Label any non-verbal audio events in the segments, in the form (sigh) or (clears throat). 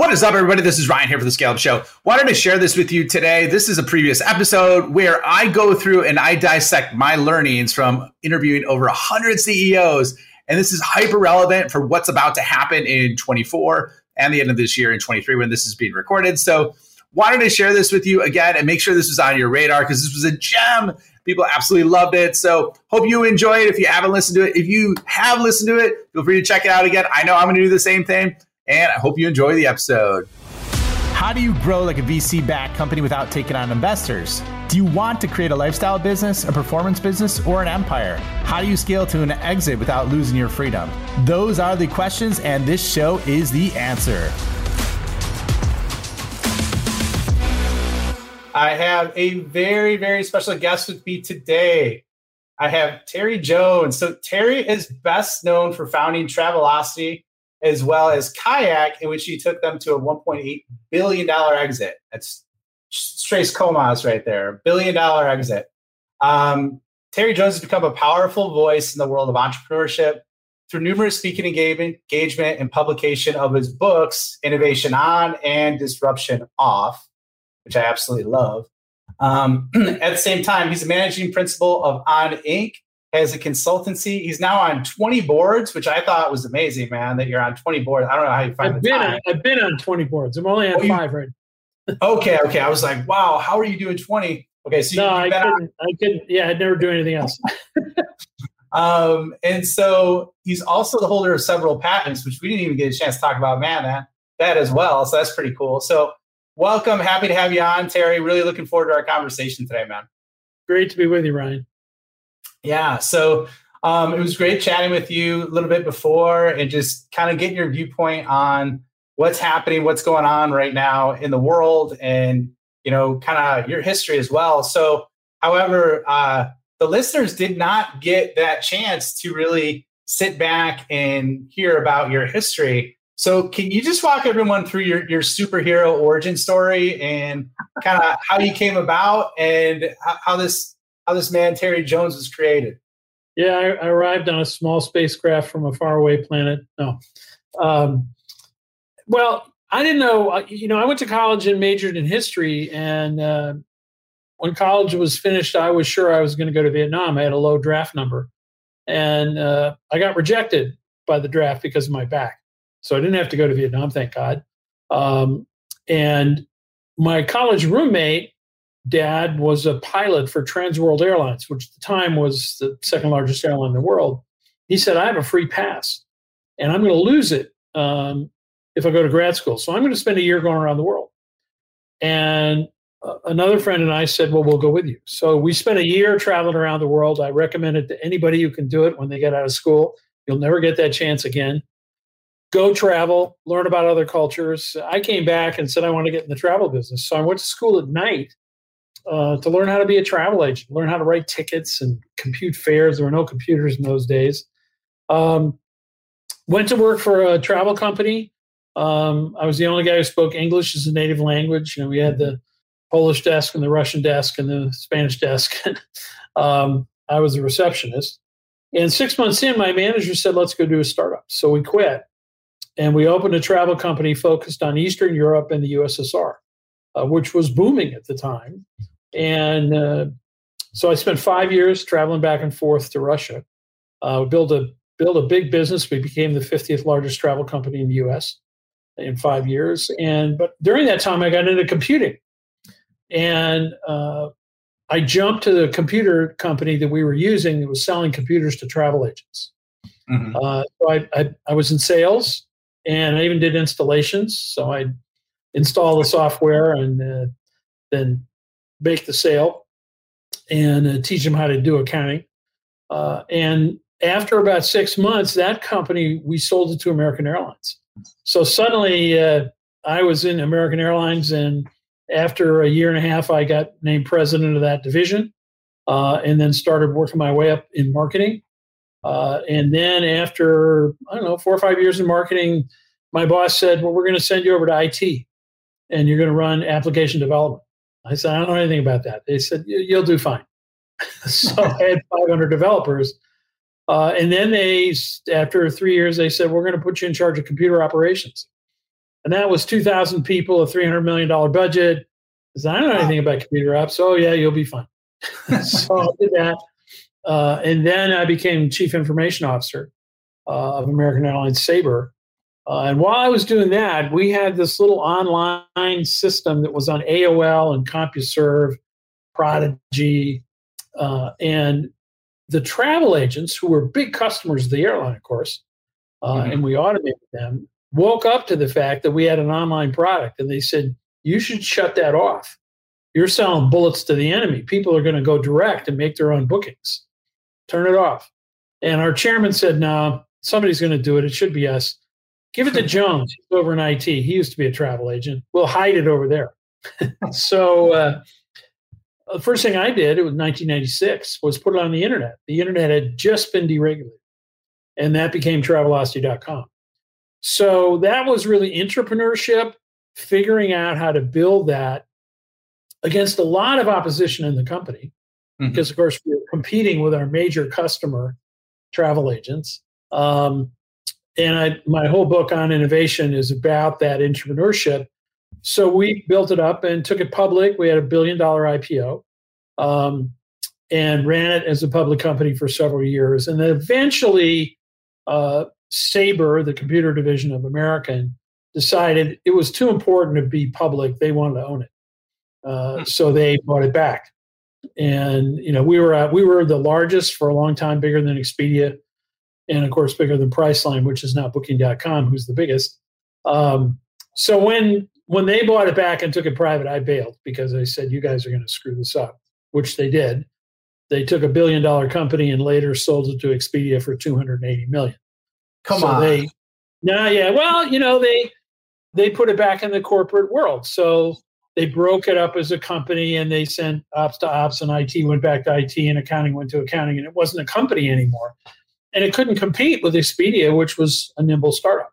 What is up, everybody? This is Ryan here for the Scale Up Show. Wanted to share this with you today. This is a previous episode where I go through and I dissect my learnings from interviewing over 100 CEOs. And this is hyper relevant for what's about to happen in 24 and the end of this year in 23 when this is being recorded. So, wanted to share this with you again and make sure this was on your radar because this was a gem. People absolutely loved it. So, hope you enjoy it. If you haven't listened to it, if you have listened to it, feel free to check it out again. I know I'm going to do the same thing and I hope you enjoy the episode. How do you grow like a VC backed company without taking on investors? Do you want to create a lifestyle business, a performance business, or an empire? How do you scale to an exit without losing your freedom? Those are the questions, and this show is the answer. I have a very, very special guest with me today. I have Terry Jones. So, Terry is best known for founding Travelocity as well as Kayak, in which he took them to a $1.8 billion exit. That's Tres Comas right there, billion dollar exit. Um, Terry Jones has become a powerful voice in the world of entrepreneurship through numerous speaking engagement, and publication of his books, Innovation On and Disruption Off, which I absolutely love. Um, (clears throat) at the same time, he's a managing principal of On Inc., as a consultancy. He's now on 20 boards, which I thought was amazing, man, that you're on 20 boards. I don't know how you find I've the been time. On, I've been on 20 boards. I'm only on oh, five right (laughs) Okay, okay. I was like, wow, how are you doing 20? Okay, so no, I couldn't, I couldn't, yeah, I'd never do anything else. (laughs) um, and so he's also the holder of several patents, which we didn't even get a chance to talk about, man, that, that as well. So that's pretty cool. So welcome. Happy to have you on, Terry. Really looking forward to our conversation today, man. Great to be with you, Ryan. Yeah. So um, it was great chatting with you a little bit before and just kind of getting your viewpoint on what's happening, what's going on right now in the world, and you know, kind of your history as well. So, however, uh, the listeners did not get that chance to really sit back and hear about your history. So, can you just walk everyone through your, your superhero origin story and kind of how you came about and how, how this how this man Terry Jones was created. Yeah, I, arrived on a small spacecraft from a faraway planet. No, um, well, I didn't know. You know, I went to college and majored in history, and uh, when college was finished, I was sure I was going to go to Vietnam. I had a low draft number, and uh, I got rejected by the draft because of my back. So I didn't have to go to Vietnam, thank God. Um, and my college roommate dad was a pilot for Transworld Airlines, which at the time was the second largest airline in the world. He said, I have a free pass and I'm going to lose it um, if I go to grad school. So I'm going to spend a year going around the world. And uh, another friend and I said, Well, we'll go with you. So we spent a year traveling around the world. I recommend it to anybody who can do it when they get out of school. You'll never get that chance again. Go travel, learn about other cultures. I came back and said I want to get in the travel business. So I went to school at night uh, to learn how to be a travel agent, learn how to write tickets and compute fares. There were no computers in those days. Um, went to work for a travel company. Um, I was the only guy who spoke English as a native language. You know, we had the Polish desk and the Russian desk and the Spanish desk. (laughs) um, I was a receptionist. And six months in, my manager said, let's go do a startup. So we quit and we opened a travel company focused on Eastern Europe and the USSR, uh, which was booming at the time. And uh, so I spent five years traveling back and forth to Russia. Uh, built a built a big business. We became the 50th largest travel company in the U.S. in five years. And but during that time, I got into computing, and uh, I jumped to the computer company that we were using that was selling computers to travel agents. Mm-hmm. Uh, so I, I, I was in sales, and I even did installations. So I install the software and uh, then make the sale and uh, teach them how to do accounting. Uh, and after about six months, that company, we sold it to American Airlines. So suddenly uh, I was in American Airlines, and after a year and a half, I got named president of that division uh, and then started working my way up in marketing. Uh, and then after, I don't know, four or five years in marketing, my boss said, Well, we're going to send you over to IT and you're going to run application development. I said, I don't know anything about that. They said, you'll do fine. (laughs) so I had 500 developers. Uh, and then they, after three years, they said, we're going to put you in charge of computer operations. And that was 2,000 people, a $300 million budget. I said, I don't know anything about computer apps. Oh, yeah, you'll be fine. (laughs) (laughs) so I did that. Uh, and then I became chief information officer uh, of American Airlines Sabre. Uh, and while I was doing that, we had this little online system that was on AOL and CompuServe, Prodigy, uh, and the travel agents, who were big customers of the airline, of course, uh, mm-hmm. and we automated them, woke up to the fact that we had an online product, and they said, "You should shut that off. You're selling bullets to the enemy. People are going to go direct and make their own bookings. Turn it off." And our chairman said, "No, somebody's going to do it. It should be us." Give it to (laughs) Jones. He's over in IT. He used to be a travel agent. We'll hide it over there. (laughs) so uh, the first thing I did, it was 1996, was put it on the internet. The internet had just been deregulated, and that became Travelocity.com. So that was really entrepreneurship, figuring out how to build that against a lot of opposition in the company, mm-hmm. because of course we were competing with our major customer, travel agents. Um, and I, my whole book on innovation is about that entrepreneurship so we built it up and took it public. We had a billion dollar IPO um, and ran it as a public company for several years. And then eventually, uh, Sabre, the computer division of American, decided it was too important to be public. They wanted to own it. Uh, hmm. so they bought it back. And you know, we were at, we were the largest for a long time, bigger than Expedia, and of course bigger than Priceline, which is now Booking.com, who's the biggest. Um, so when when they bought it back and took it private, I bailed because I said, you guys are going to screw this up, which they did. They took a billion dollar company and later sold it to Expedia for 280 million. Come so on. They, nah, yeah. Well, you know, they, they put it back in the corporate world. So they broke it up as a company and they sent ops to ops and IT went back to IT and accounting went to accounting and it wasn't a company anymore. And it couldn't compete with Expedia, which was a nimble startup.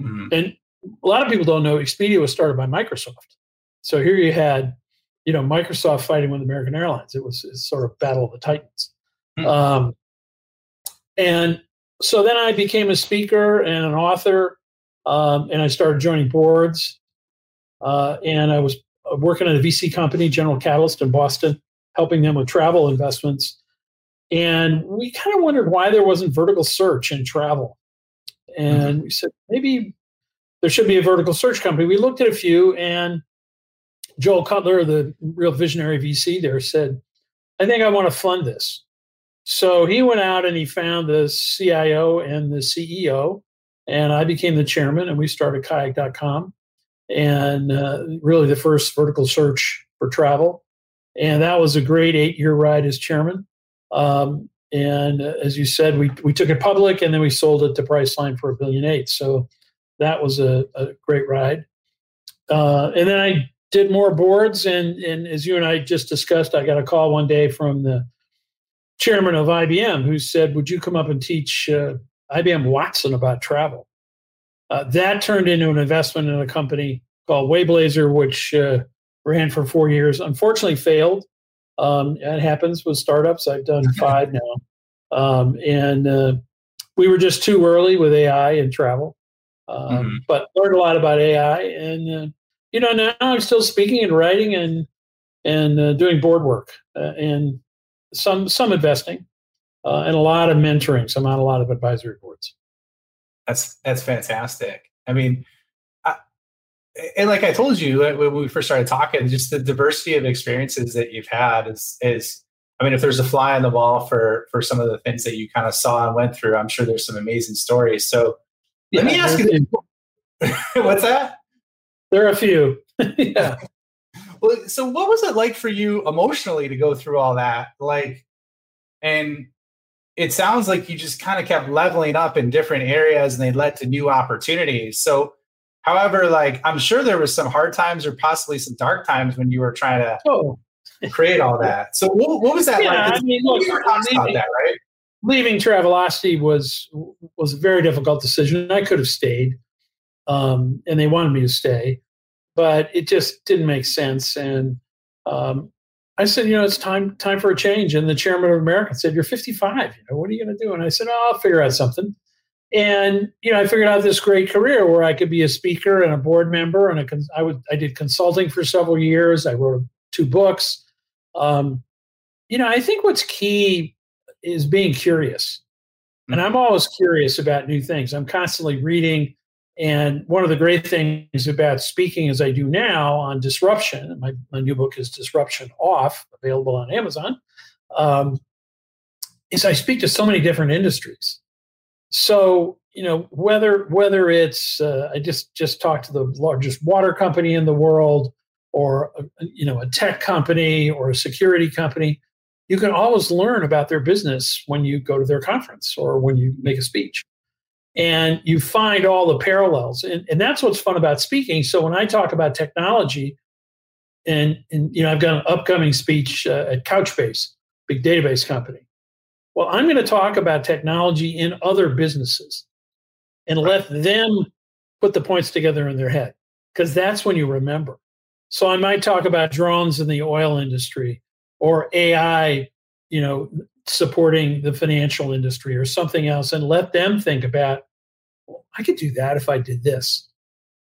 Mm-hmm. And a lot of people don't know Expedia was started by Microsoft. So here you had, you know, Microsoft fighting with American Airlines. It was, sort of battle of the titans. Mm-hmm. Um, and so then I became a speaker and an author, um, and I started joining boards. Uh, and I was working at a VC company, General Catalyst in Boston, helping them with travel investments. And we kind of wondered why there wasn't vertical search in travel. And mm-hmm. we said maybe there should be a vertical search company. We looked at a few, and Joel Cutler, the real visionary VC there, said, I think I want to fund this. So he went out and he found the CIO and the CEO, and I became the chairman, and we started kayak.com and uh, really the first vertical search for travel. And that was a great eight year ride as chairman. Um, and uh, as you said, we, we took it public and then we sold it to Priceline for a billion eight. So that was a, a great ride. Uh, and then I did more boards, and and as you and I just discussed, I got a call one day from the chairman of IBM who said, "Would you come up and teach uh, IBM Watson about travel?" Uh, that turned into an investment in a company called Wayblazer, which uh, ran for four years. Unfortunately, failed. Um, it happens with startups. I've done five now, um, and uh, we were just too early with AI and travel. Um, mm-hmm. But learned a lot about AI, and uh, you know now I'm still speaking and writing and and uh, doing board work uh, and some some investing uh, and a lot of mentoring. So I'm on a lot of advisory boards. That's that's fantastic. I mean, and like I told you when we first started talking, just the diversity of experiences that you've had is is. I mean, if there's a fly on the wall for for some of the things that you kind of saw and went through, I'm sure there's some amazing stories. So let me ask you. (laughs) What's that? There are a few. (laughs) yeah. (laughs) Well, so what was it like for you emotionally to go through all that? Like, and it sounds like you just kind of kept leveling up in different areas and they led to new opportunities. So, however, like I'm sure there was some hard times or possibly some dark times when you were trying to oh. create all that. So, what, what was that yeah, like? I mean, look, about that, right? leaving Travelocity was was a very difficult decision. I could have stayed, um, and they wanted me to stay, but it just didn't make sense. And um, I said, you know, it's time time for a change. And the chairman of America said, "You're 55. You know, what are you going to do?" And I said, "Oh, I'll figure out something." And you know, I figured out this great career where I could be a speaker and a board member, and a, I would I did consulting for several years. I wrote two books. Um, you know, I think what's key is being curious, and I'm always curious about new things. I'm constantly reading. And one of the great things about speaking as I do now on disruption, my, my new book is Disruption Off, available on Amazon, um, is I speak to so many different industries so you know whether whether it's uh, I just just talked to the largest water company in the world, or a, you know a tech company or a security company, you can always learn about their business when you go to their conference or when you make a speech, and you find all the parallels, and, and that's what's fun about speaking. So when I talk about technology, and and you know I've got an upcoming speech uh, at Couchbase, big database company well, I'm going to talk about technology in other businesses and let them put the points together in their head because that's when you remember. So I might talk about drones in the oil industry or AI, you know, supporting the financial industry or something else and let them think about, well, I could do that if I did this.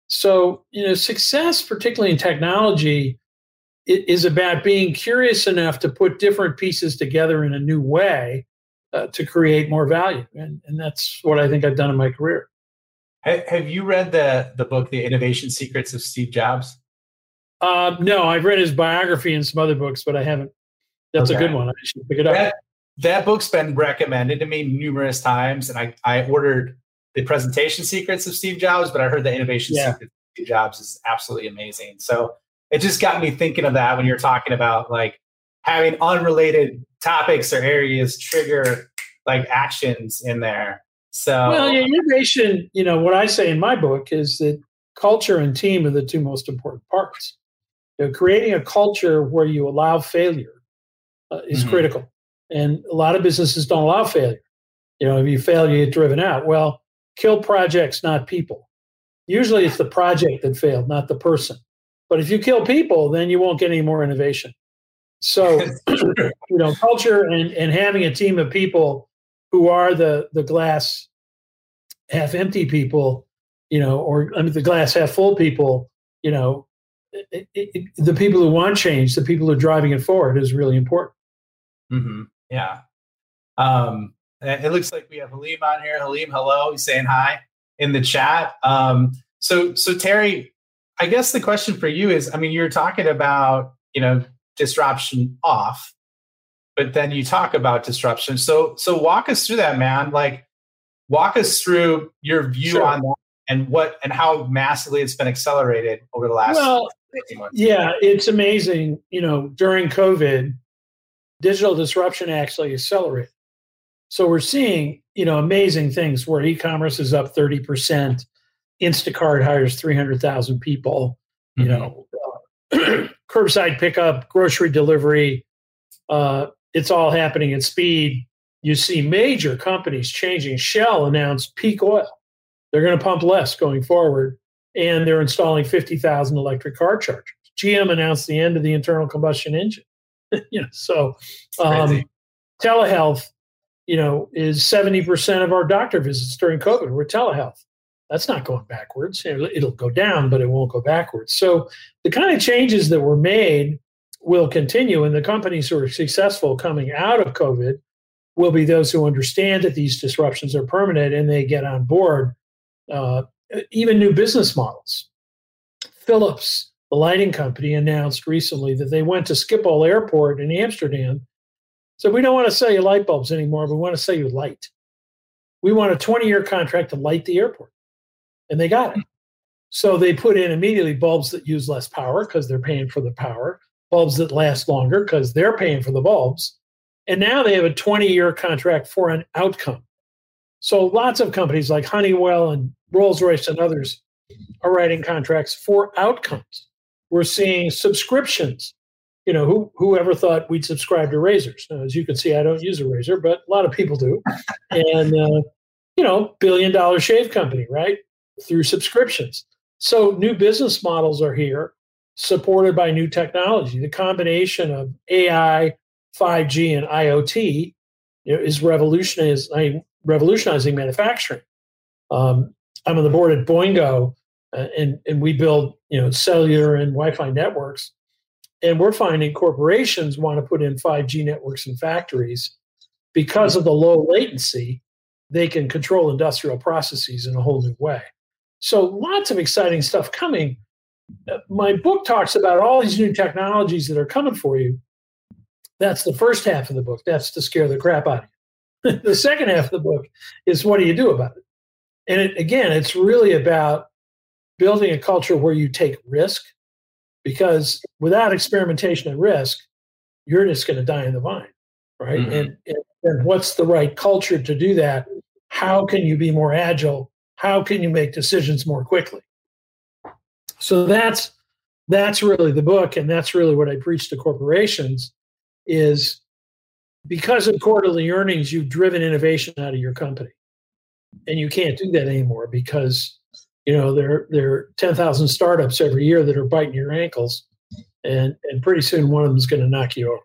So, you know, success, particularly in technology, is about being curious enough to put different pieces together in a new way uh, to create more value. And, and that's what I think I've done in my career. Have you read the, the book, The Innovation Secrets of Steve Jobs? Uh, no, I've read his biography and some other books, but I haven't. That's okay. a good one. I should pick it up. That, that book's been recommended to me numerous times, and I, I ordered the presentation secrets of Steve Jobs, but I heard the innovation yeah. secrets of Steve Jobs is absolutely amazing. So it just got me thinking of that when you're talking about like having unrelated topics or areas trigger like actions in there. So well, yeah, innovation. You know what I say in my book is that culture and team are the two most important parts. You know, creating a culture where you allow failure uh, is mm-hmm. critical, and a lot of businesses don't allow failure. You know, if you fail, you get driven out. Well, kill projects, not people. Usually, it's the project that failed, not the person. But if you kill people, then you won't get any more innovation. So, you know, culture and, and having a team of people who are the the glass half empty people, you know, or I mean the glass half full people, you know, it, it, the people who want change, the people who are driving it forward is really important. Mm-hmm. Yeah. Um, it looks like we have Halim on here. Halim, hello. He's saying hi in the chat. Um, so, so Terry, I guess the question for you is, I mean, you're talking about, you know, disruption off but then you talk about disruption so so walk us through that man like walk us through your view sure. on that and what and how massively it's been accelerated over the last well, yeah it's amazing you know during covid digital disruption actually accelerated so we're seeing you know amazing things where e-commerce is up 30% instacart hires 300000 people you mm-hmm. know uh, (clears throat) curbside pickup, grocery delivery. Uh, it's all happening at speed. You see major companies changing. Shell announced peak oil. They're going to pump less going forward, and they're installing 50,000 electric car chargers. GM announced the end of the internal combustion engine. (laughs) you know, so um, telehealth, you know, is 70% of our doctor visits during COVID were telehealth that's not going backwards. It'll go down, but it won't go backwards. So the kind of changes that were made will continue, and the companies who are successful coming out of COVID will be those who understand that these disruptions are permanent and they get on board. Uh, even new business models. Philips, the lighting company, announced recently that they went to Schiphol Airport in Amsterdam. So we don't want to sell you light bulbs anymore. We want to sell you light. We want a 20 year contract to light the airport and they got it. So they put in immediately bulbs that use less power because they're paying for the power, bulbs that last longer because they're paying for the bulbs. And now they have a 20 year contract for an outcome. So lots of companies like Honeywell and Rolls Royce and others are writing contracts for outcomes. We're seeing subscriptions. You know, who whoever thought we'd subscribe to razors? Now, as you can see, I don't use a razor, but a lot of people do. And uh, you know, billion dollar shave company, right? Through subscriptions. So new business models are here, supported by new technology. The combination of AI, 5G, and IoT you know, is revolutionizing, revolutionizing manufacturing. Um, I'm on the board at Boingo, uh, and and we build you know cellular and Wi-Fi networks, and we're finding corporations want to put in 5G networks in factories because of the low latency. They can control industrial processes in a whole new way. So lots of exciting stuff coming. Uh, my book talks about all these new technologies that are coming for you. That's the first half of the book. That's to scare the crap out of you. (laughs) the second half of the book is what do you do about it? And it, again, it's really about building a culture where you take risk because without experimentation and risk, you're just going to die in the vine, right? Mm-hmm. And, and, and what's the right culture to do that? How can you be more agile? How can you make decisions more quickly? So that's that's really the book, and that's really what I preach to corporations is because of quarterly earnings, you've driven innovation out of your company. And you can't do that anymore because you know there there are 10,000 startups every year that are biting your ankles and and pretty soon one of them is going to knock you over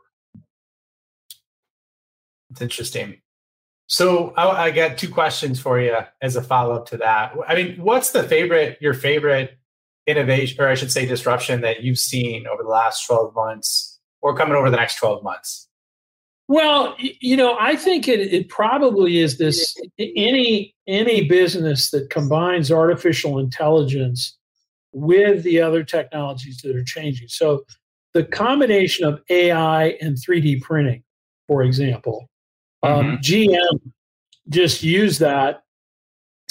it's interesting so I, I got two questions for you as a follow-up to that i mean what's the favorite your favorite innovation or i should say disruption that you've seen over the last 12 months or coming over the next 12 months well, you know, I think it, it probably is this any any business that combines artificial intelligence with the other technologies that are changing. So the combination of AI and 3D printing, for example, um, mm-hmm. GM just used that.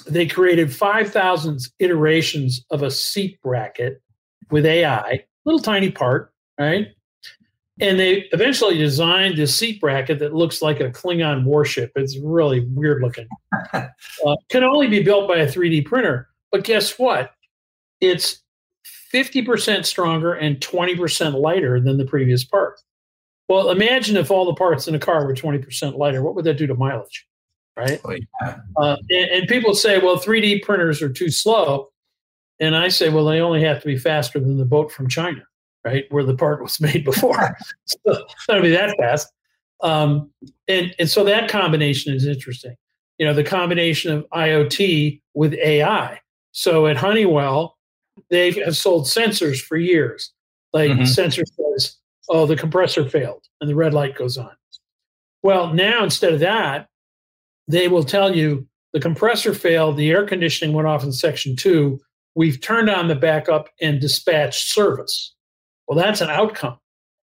They created 5,000 iterations of a seat bracket with AI, little tiny part, right? And they eventually designed this seat bracket that looks like a Klingon warship. It's really weird looking. (laughs) uh, can only be built by a 3D printer. But guess what? It's 50% stronger and 20% lighter than the previous part. Well, imagine if all the parts in a car were 20% lighter. What would that do to mileage? Right? Oh, yeah. uh, and, and people say, well, 3D printers are too slow. And I say, well, they only have to be faster than the boat from China right, where the part was (laughs) made before. so that'll be that fast. Um, and, and so that combination is interesting. You know, the combination of IoT with AI. So at Honeywell, they have sold sensors for years. Like mm-hmm. sensor says, oh, the compressor failed, and the red light goes on. Well, now instead of that, they will tell you the compressor failed, the air conditioning went off in section two. We've turned on the backup and dispatched service. Well, that's an outcome.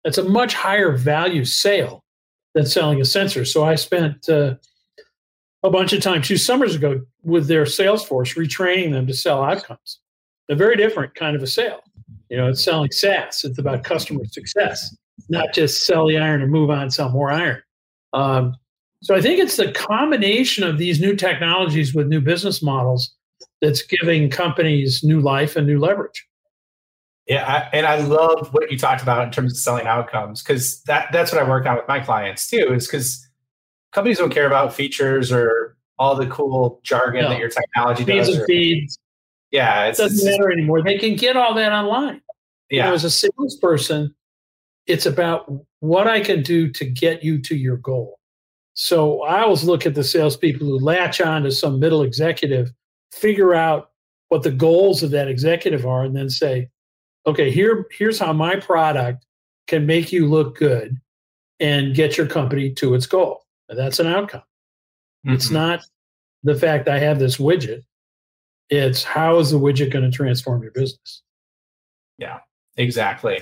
That's a much higher value sale than selling a sensor. So I spent uh, a bunch of time two summers ago with their sales force retraining them to sell outcomes. A very different kind of a sale. You know, it's selling SaaS. It's about customer success, not just sell the iron and move on, sell more iron. Um, so I think it's the combination of these new technologies with new business models that's giving companies new life and new leverage. Yeah, I, and I love what you talked about in terms of selling outcomes because that that's what I work on with my clients too. Is because companies don't care about features or all the cool jargon no. that your technology feeds does. And or, feeds. Yeah, it doesn't matter anymore. They can get all that online. Yeah, you know, as a salesperson, it's about what I can do to get you to your goal. So I always look at the salespeople who latch on to some middle executive, figure out what the goals of that executive are, and then say, okay, here, here's how my product can make you look good and get your company to its goal. And that's an outcome. Mm-hmm. It's not the fact I have this widget. It's how is the widget going to transform your business? Yeah, exactly.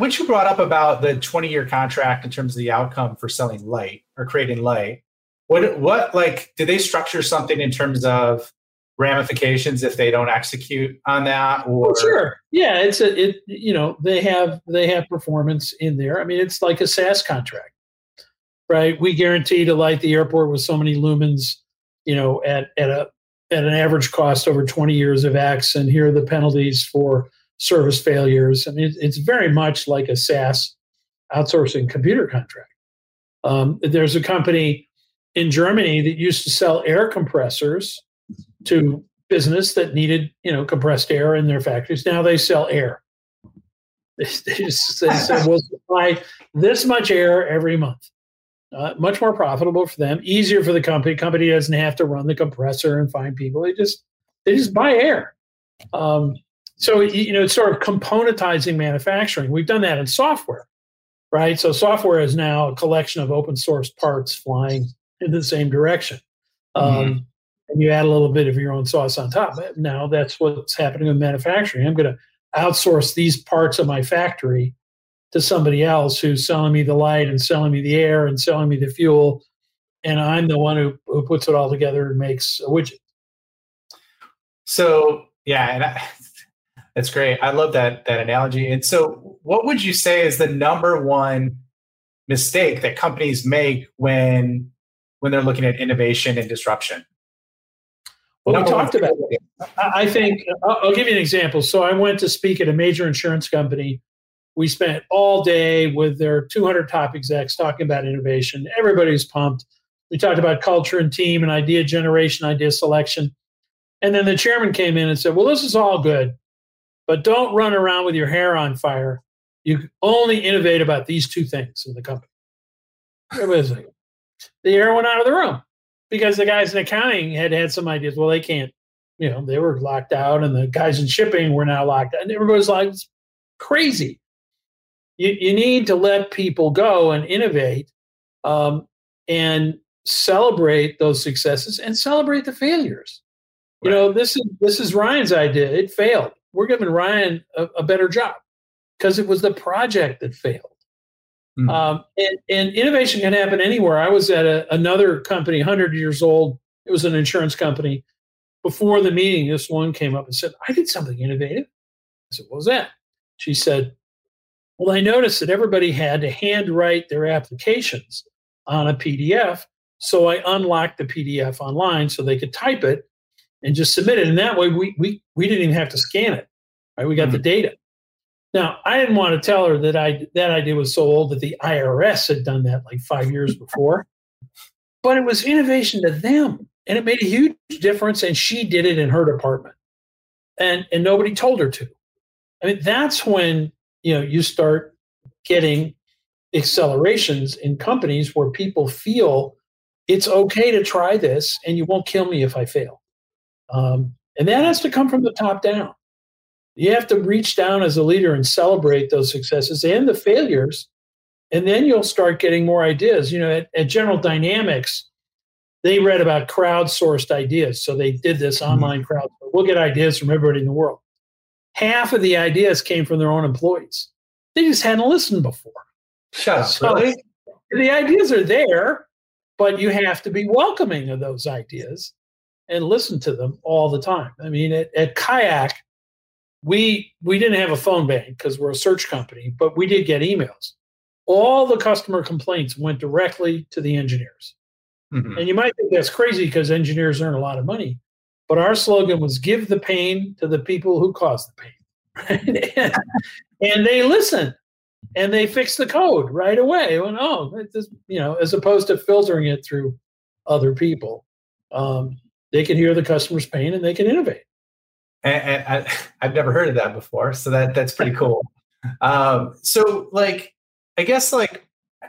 what you brought up about the 20 year contract in terms of the outcome for selling light or creating light, what what like did they structure something in terms of ramifications if they don't execute on that or? Oh, sure. Yeah it's a it you know they have they have performance in there. I mean it's like a saas contract right? We guarantee to light the airport with so many lumens you know at at a at an average cost over 20 years of x and here are the penalties for service failures i mean it's very much like a saas outsourcing computer contract um, there's a company in germany that used to sell air compressors to business that needed you know compressed air in their factories. Now they sell air. (laughs) They, they just they said we'll supply this much air every month. Uh, much more profitable for them, easier for the company. Company doesn't have to run the compressor and find people. They just they just buy air. Um, so you know, it's sort of componentizing manufacturing. We've done that in software, right? So software is now a collection of open source parts flying in the same direction. Um, mm-hmm and you add a little bit of your own sauce on top. Now that's what's happening with manufacturing. I'm going to outsource these parts of my factory to somebody else who's selling me the light and selling me the air and selling me the fuel. And I'm the one who, who puts it all together and makes a widget. So yeah, and I, that's great. I love that that analogy. And so, what would you say is the number one mistake that companies make when when they're looking at innovation and disruption? Well, we talked about it. I think I'll give you an example. So I went to speak at a major insurance company. We spent all day with their 200 top execs talking about innovation. Everybody's pumped. We talked about culture and team and idea generation, idea selection. And then the chairman came in and said, Well, this is all good, but don't run around with your hair on fire. You only innovate about these two things in the company. Everybody's like, the air went out of the room because the guys in accounting had had some ideas. Well, they can't, you know, they were locked out, and the guys in shipping were now locked out. And everybody's like, it's crazy. You, you need to let people go and innovate um, and celebrate those successes and celebrate the failures. Right. You know, this is this is Ryan's idea. It failed. We're giving Ryan a, a better job because it was the project that failed. Mm-hmm. Um, and, and, innovation can happen anywhere. I was at a, another company, 100 years old. It was an insurance company. Before the meeting, this one came up and said, I did something innovative. I said, What was that? She said, Well, I noticed that everybody had to handwrite their applications on a PDF. So I unlocked the PDF online so they could type it and just submit it. And that way we, we, we didn't even have to scan it. Right? We got mm-hmm. the data. Now, I didn't want to tell her that I that idea was so old that the IRS had done that like five years before, but it was innovation to them, and it made a huge difference. And she did it in her department, and and nobody told her to. I mean, that's when you know you start getting accelerations in companies where people feel it's okay to try this, and you won't kill me if I fail. Um, and that has to come from the top down. You have to reach down as a leader and celebrate those successes and the failures. And then you'll start getting more ideas. You know, at, at General Dynamics, they read about crowdsourced ideas. So they did this mm-hmm. online crowd. We'll get ideas from everybody in the world. Half of the ideas came from their own employees. They just hadn't listened before. Shut up. So really? The ideas are there, but you have to be welcoming of those ideas and listen to them all the time. I mean, at, at Kayak, we we didn't have a phone bank because we're a search company, but we did get emails. All the customer complaints went directly to the engineers. Mm-hmm. And you might think that's crazy because engineers earn a lot of money. But our slogan was give the pain to the people who cause the pain. and, (laughs) and they listen and they fix the code right away. When, oh, you know, as opposed to filtering it through other people, um, they can hear the customer's pain and they can innovate and, and (laughs) I, have never heard of that before, so that that's pretty cool. (laughs) um, so, like, I guess, like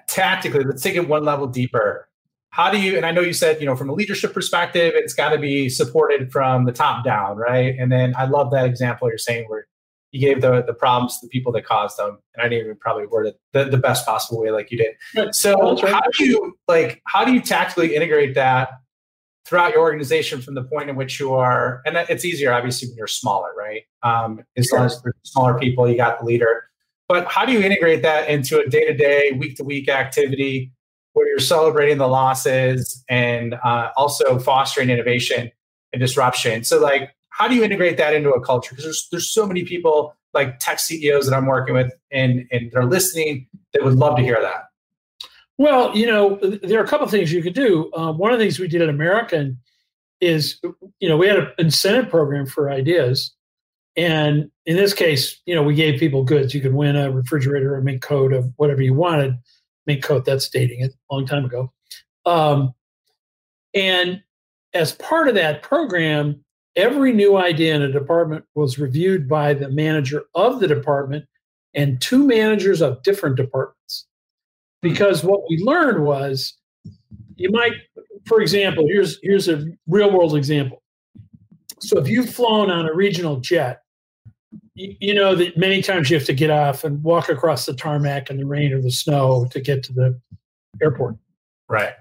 tactically, let's take it one level deeper. How do you? And I know you said, you know, from a leadership perspective, it's got to be supported from the top down, right? And then I love that example you're saying where you gave the the problems to the people that caused them, and I didn't even probably word it the, the best possible way, like you did. So, how do you like? How do you tactically integrate that throughout your organization from the point in which you are, and it's easier obviously when you're smaller, right? Um, as sure. long as the smaller people, you got the leader. But how do you integrate that into a day to day, week to week activity where you're celebrating the losses and uh, also fostering innovation? and disruption. So like, how do you integrate that into a culture? Because there's there's so many people like tech CEOs that I'm working with and and they're listening that would love to hear that. Well, you know, there are a couple of things you could do. Um, one of the things we did at American is, you know, we had an incentive program for ideas. And in this case, you know, we gave people goods. You could win a refrigerator or Mink coat of whatever you wanted. Mink coat, that's dating it a long time ago. Um, and as part of that program, every new idea in a department was reviewed by the manager of the department and two managers of different departments. Hmm. Because what we learned was you might, for example, here's here's a real world example. So if you've flown on a regional jet, you, you know that many times you have to get off and walk across the tarmac in the rain or the snow to get to the airport. Right.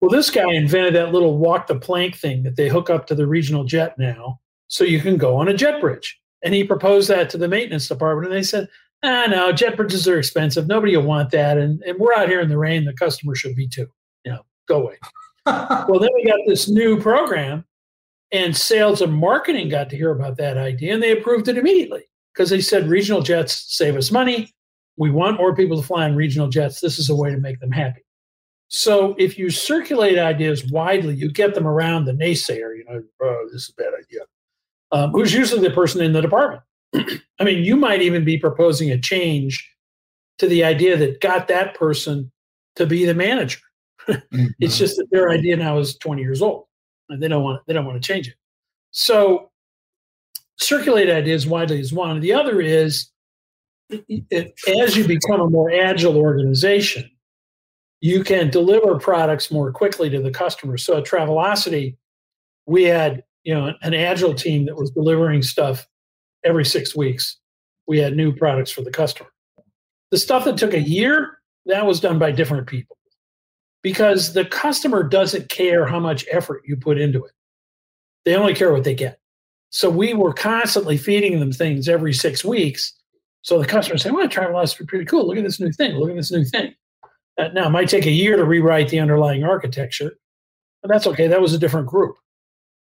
Well, this guy invented that little walk the plank thing that they hook up to the regional jet now so you can go on a jet bridge. And he proposed that to the maintenance department, and they said, ah, no, jet bridges are expensive. Nobody will want that. And, and we're out here in the rain. The customer should be too. You know, go away. (laughs) well, then we got this new program, and sales and marketing got to hear about that idea, and they approved it immediately because they said regional jets save us money. We want more people to fly on regional jets. This is a way to make them happy. So if you circulate ideas widely, you get them around the naysayer, you know, oh, this is a bad idea, um, who's usually the person in the department. I mean, you might even be proposing a change to the idea that got that person to be the manager. mm-hmm. It's just that their idea now is 20 years old and they don't want they don't want to change it. So circulate ideas widely is one. The other is it, as you become a more agile organization, you can deliver products more quickly to the customer. So at Travelocity, we had you know an agile team that was delivering stuff every six weeks. We had new products for the customer. The stuff that took a year, that was done by different people because the customer doesn't care how much effort you put into it. They only care what they get. So we were constantly feeding them things every six weeks. So the customer say, well, Travelocity pretty cool. Look at this new thing. Look at this new thing. Uh, now, it might take a year to rewrite the underlying architecture, but that's okay. That was a different group.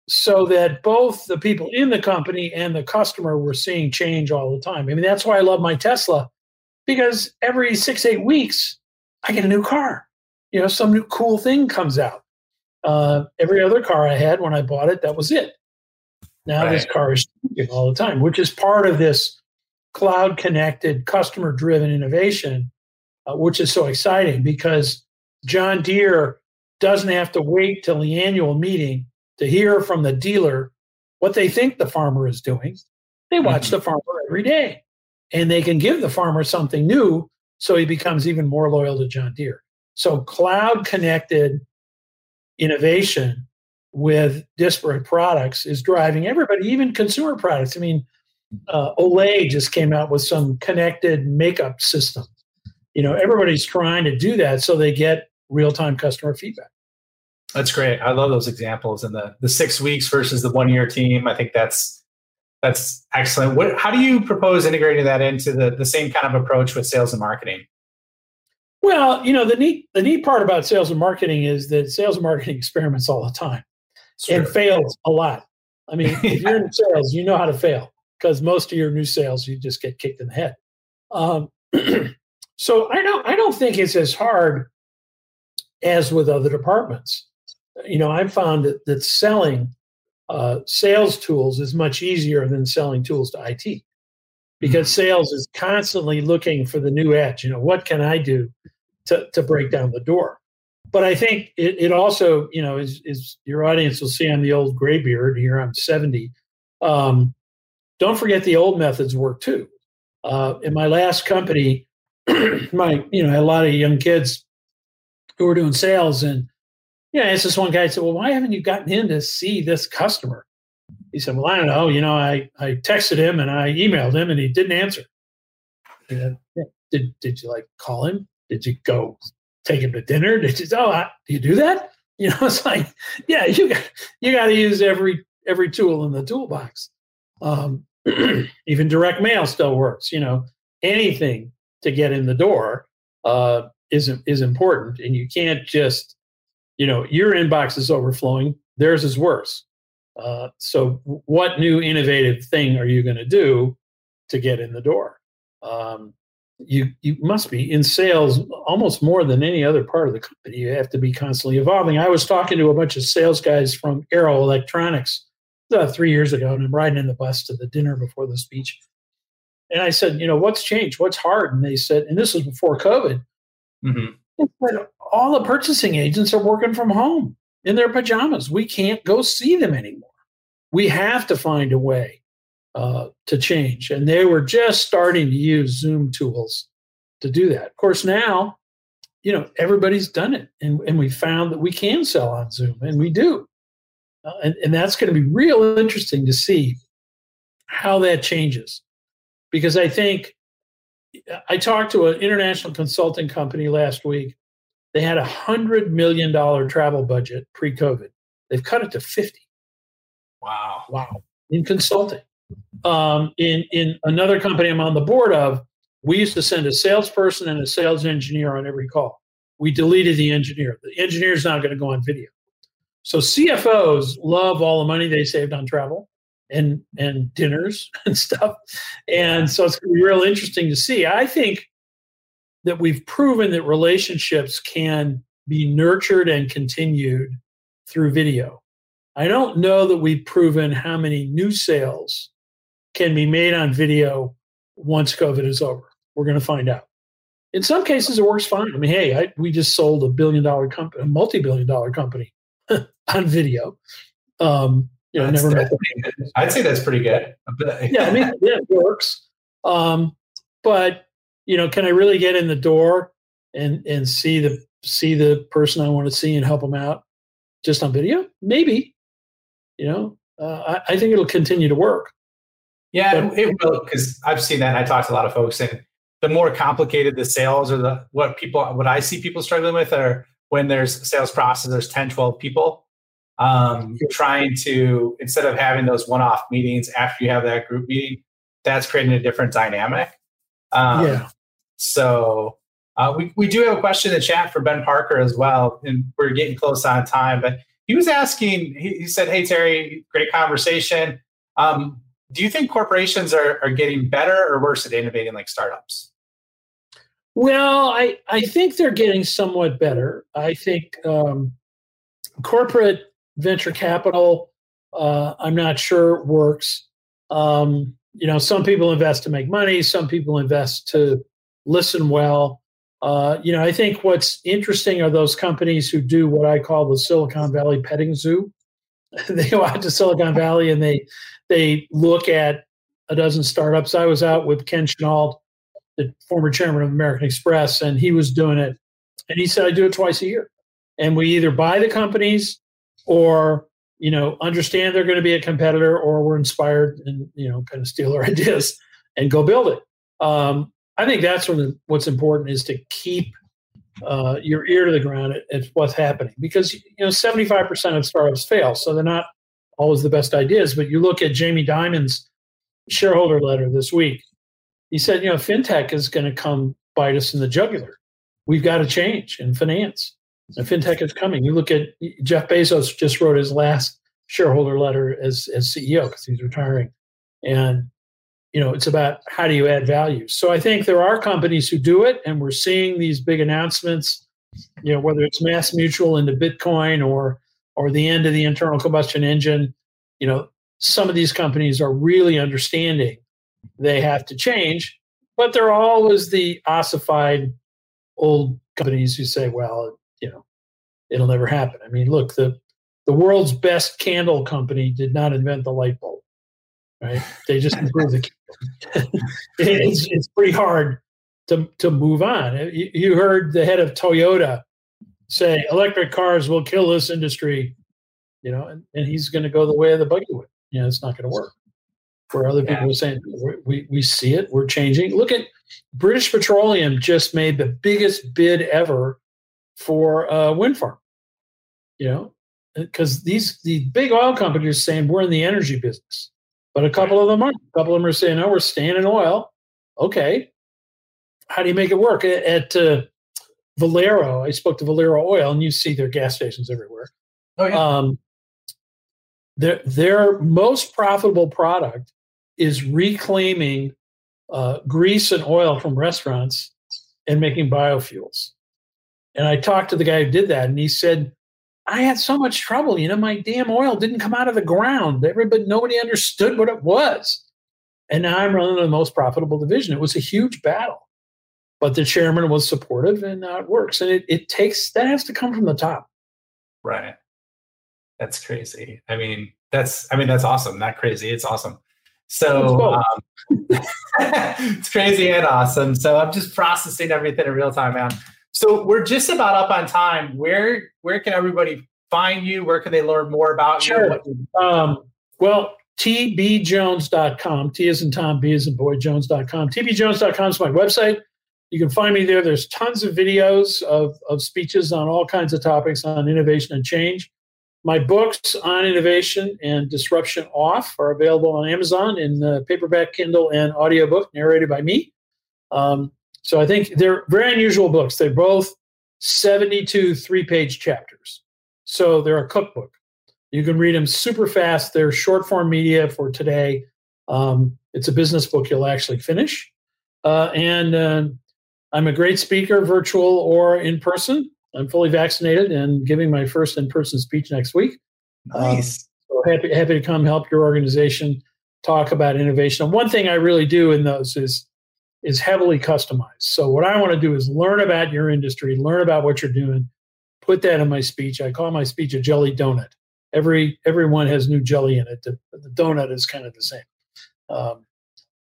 So that both the people in the company and the customer were seeing change all the time. I mean, that's why I love my Tesla because every six, eight weeks, I get a new car. You know, some new cool thing comes out. Uh, every other car I had when I bought it, that was it. Now right. this car is changing all the time, which is part of this cloud connected, customer driven innovation uh, which is so exciting because John Deere doesn't have to wait till the annual meeting to hear from the dealer what they think the farmer is doing. They watch mm-hmm. the farmer every day and they can give the farmer something new so he becomes even more loyal to John Deere. So, cloud connected innovation with disparate products is driving everybody, even consumer products. I mean, uh, Olay just came out with some connected makeup system you know everybody's trying to do that so they get real-time customer feedback that's great. I love those examples and the the six weeks versus the one year team. I think that's that's excellent. What how do you propose integrating that into the the same kind of approach with sales and marketing? Well you know the neat the neat part about sales and marketing is that sales and marketing experiments all the time. And fails a lot. I mean (laughs) if you're in sales you know how to fail because most of your new sales you just get kicked in the head. Um, (clears throat) So I don't I don't think it's as hard as with other departments. You know, I've found that, that selling uh, sales tools is much easier than selling tools to IT because mm-hmm. sales is constantly looking for the new edge. You know, what can I do to, to break down the door? But I think it, it also, you know, is, is your audience will see I'm the old gray beard here. I'm 70. Um, don't forget the old methods work too. Uh, in my last company, (clears throat) my, you know, a lot of young kids who were doing sales. And, you know, it's this one guy said, Well, why haven't you gotten in to see this customer? He said, Well, I don't know. You know, I, I texted him and I emailed him and he didn't answer. Said, did, did you like call him? Did you go take him to dinner? Did you, oh, I, do you do that? (laughs) You know, it's like, yeah, you got, you got to use every, every tool in the toolbox. Um, (clears throat) even direct mail still works, you know, anything to get in the door uh, is is important, and you can't just, you know, your inbox is overflowing, theirs is worse. Uh, so, what new innovative thing are you going to do to get in the door? Um, you you must be in sales almost more than any other part of the company. You have to be constantly evolving. I was talking to a bunch of sales guys from Arrow Electronics uh, three years ago, and I'm riding in the bus to the dinner before the speech. And I said, you know, what's changed? What's hard? And they said, and this was before COVID. Mm-hmm. Said, all the purchasing agents are working from home in their pajamas. We can't go see them anymore. We have to find a way uh, to change. And they were just starting to use Zoom tools to do that. Of course, now, you know, everybody's done it. And, and we found that we can sell on Zoom, and we do. Uh, and, and that's going to be real interesting to see how that changes. Because I think I talked to an international consulting company last week. They had a $100 million travel budget pre COVID. They've cut it to 50. Wow. Wow. In consulting um, in in another company I'm on the board of, we used to send a salesperson and a sales engineer on every call. We deleted the engineer. The engineer is now going to go on video. So CFOs love all the money they saved on travel and and dinners (laughs) and stuff. And so it's going to be real interesting to see. I think that we've proven that relationships can be nurtured and continued through video. I don't know that we've proven how many new sales can be made on video once COVID is over. We're going to find out. In some cases, it works fine. I mean, hey, I, we just sold a billion dollar company, a multi billion dollar company (laughs) on video. Um, you know, never met. I'd say that's pretty good. (laughs) yeah, I mean, yeah, it works. Um, but you know, can I really get in the door and and see the see the person I want to see and help them out just on video? Maybe. You know, uh, I, I think it'll continue to work. Yeah, but, it will because I've seen that. and I talked to a lot of folks, and the more complicated the sales or the what people what I see people struggling with are when there's sales process, there's 10, 12 people um, you're trying to instead of having those one-off meetings after you have that group meeting, that's creating a different dynamic. Um, yeah. So uh, we we do have a question in the chat for Ben Parker as well, and we're getting close on time. But he was asking. He, he said, "Hey Terry, great conversation. Um, do you think corporations are, are getting better or worse at innovating like startups? Well, I, I think they're getting somewhat better. I think um, corporate venture capital, uh, I'm not sure works. Um, you know, some people invest to make money, some people invest to listen well. Uh, you know, I think what's interesting are those companies who do what I call the Silicon Valley petting zoo. (laughs) they go out to Silicon Valley and they they look at a dozen startups. I was out with Ken Chenault, the former chairman of American Express, and he was doing it. And he said, I do it twice a year. And we either buy the companies or, you know, understand they're going to be a competitor or we're inspired and, you know, kind of steal their (laughs) ideas and go build it. Um, I think that's when what's important is to keep uh, your ear to the ground at, at, what's happening because you know 75% of startups fail so they're not always the best ideas. But you look at Jamie Dimon's shareholder letter this week. He said, you know, fintech is going to come bite us in the jugular. We've got to change in finance. And fintech is coming. You look at Jeff Bezos just wrote his last shareholder letter as as CEO because he's retiring, and you know it's about how do you add value. So I think there are companies who do it, and we're seeing these big announcements. You know whether it's Mass Mutual into Bitcoin or or the end of the internal combustion engine, you know, some of these companies are really understanding they have to change, but they're always the ossified old companies who say, well, it'll never happen. I mean, look, the the world's best candle company did not invent the light bulb, right? They just (laughs) improved the candle. (laughs) it's, it's pretty hard to, to move on. You, you heard the head of Toyota say electric cars will kill this industry, you know, and, and he's going to go the way of the buggy whip. You know, it's not going to work. Where other people yeah. are saying we we see it, we're changing. Look at British Petroleum just made the biggest bid ever for a wind farm. You know, because these the big oil companies are saying we're in the energy business, but a couple of them aren't. A couple of them are saying no, we're staying in oil. Okay, how do you make it work? At, at uh, Valero, I spoke to Valero Oil, and you see their gas stations everywhere. Oh, yeah. Um, their their most profitable product is reclaiming uh, grease and oil from restaurants and making biofuels. And I talked to the guy who did that, and he said, I had so much trouble. You know, my damn oil didn't come out of the ground. Everybody, nobody understood what it was. And now I'm running the most profitable division. It was a huge battle, but the chairman was supportive, and now it works. And it, it takes that has to come from the top. Right. That's crazy. I mean, that's I mean that's awesome. Not crazy. It's awesome. So um, (laughs) it's crazy and awesome. So I'm just processing everything in real time, man. So we're just about up on time. Where where can everybody find you? Where can they learn more about sure. you? Um, well, tbjones.com. T is in Tom, B is in boy, jones.com. tbjones.com is my website. You can find me there. There's tons of videos of, of speeches on all kinds of topics on innovation and change. My books on innovation and disruption off are available on Amazon in paperback, Kindle, and audiobook narrated by me. Um, so I think they're very unusual books. They're both 72 three page chapters. So they're a cookbook. You can read them super fast. They're short form media for today. Um, it's a business book you'll actually finish. Uh, and uh, I'm a great speaker, virtual or in person. I'm fully vaccinated and giving my first in-person speech next week. Nice. Um, so happy happy to come help your organization talk about innovation. And one thing I really do in those is is heavily customized. So what I want to do is learn about your industry, learn about what you're doing, put that in my speech. I call my speech a jelly donut. Every everyone has new jelly in it. The, the donut is kind of the same. Um,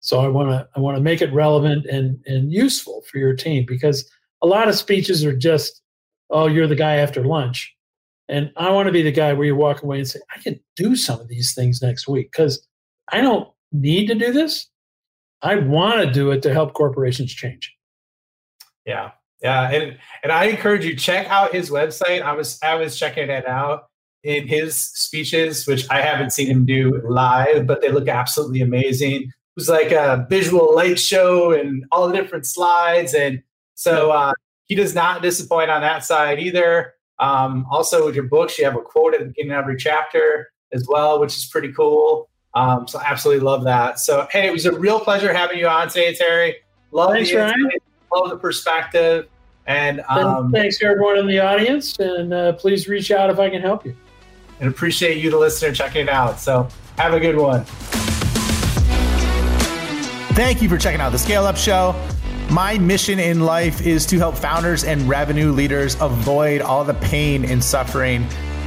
so I want to I want to make it relevant and and useful for your team because a lot of speeches are just oh, you're the guy after lunch. And I want to be the guy where you walk away and say, I can do some of these things next week because I don't need to do this. I want to do it to help corporations change. Yeah. Yeah. And and I encourage you check out his website. I was I was checking it out in his speeches, which I haven't seen him do live, but they look absolutely amazing. It was like a visual light show and all the different slides. And so uh, he does not disappoint on that side either. Um, also, with your books, you have a quote at the beginning of every chapter as well, which is pretty cool. Um, so, absolutely love that. So, hey, it was a real pleasure having you on today, Terry. Love Thanks, the Ryan. love the perspective, and um, thanks to everyone in the audience. And uh, please reach out if I can help you. And appreciate you, the listener, checking it out. So, have a good one. Thank you for checking out the Scale Up Show. My mission in life is to help founders and revenue leaders avoid all the pain and suffering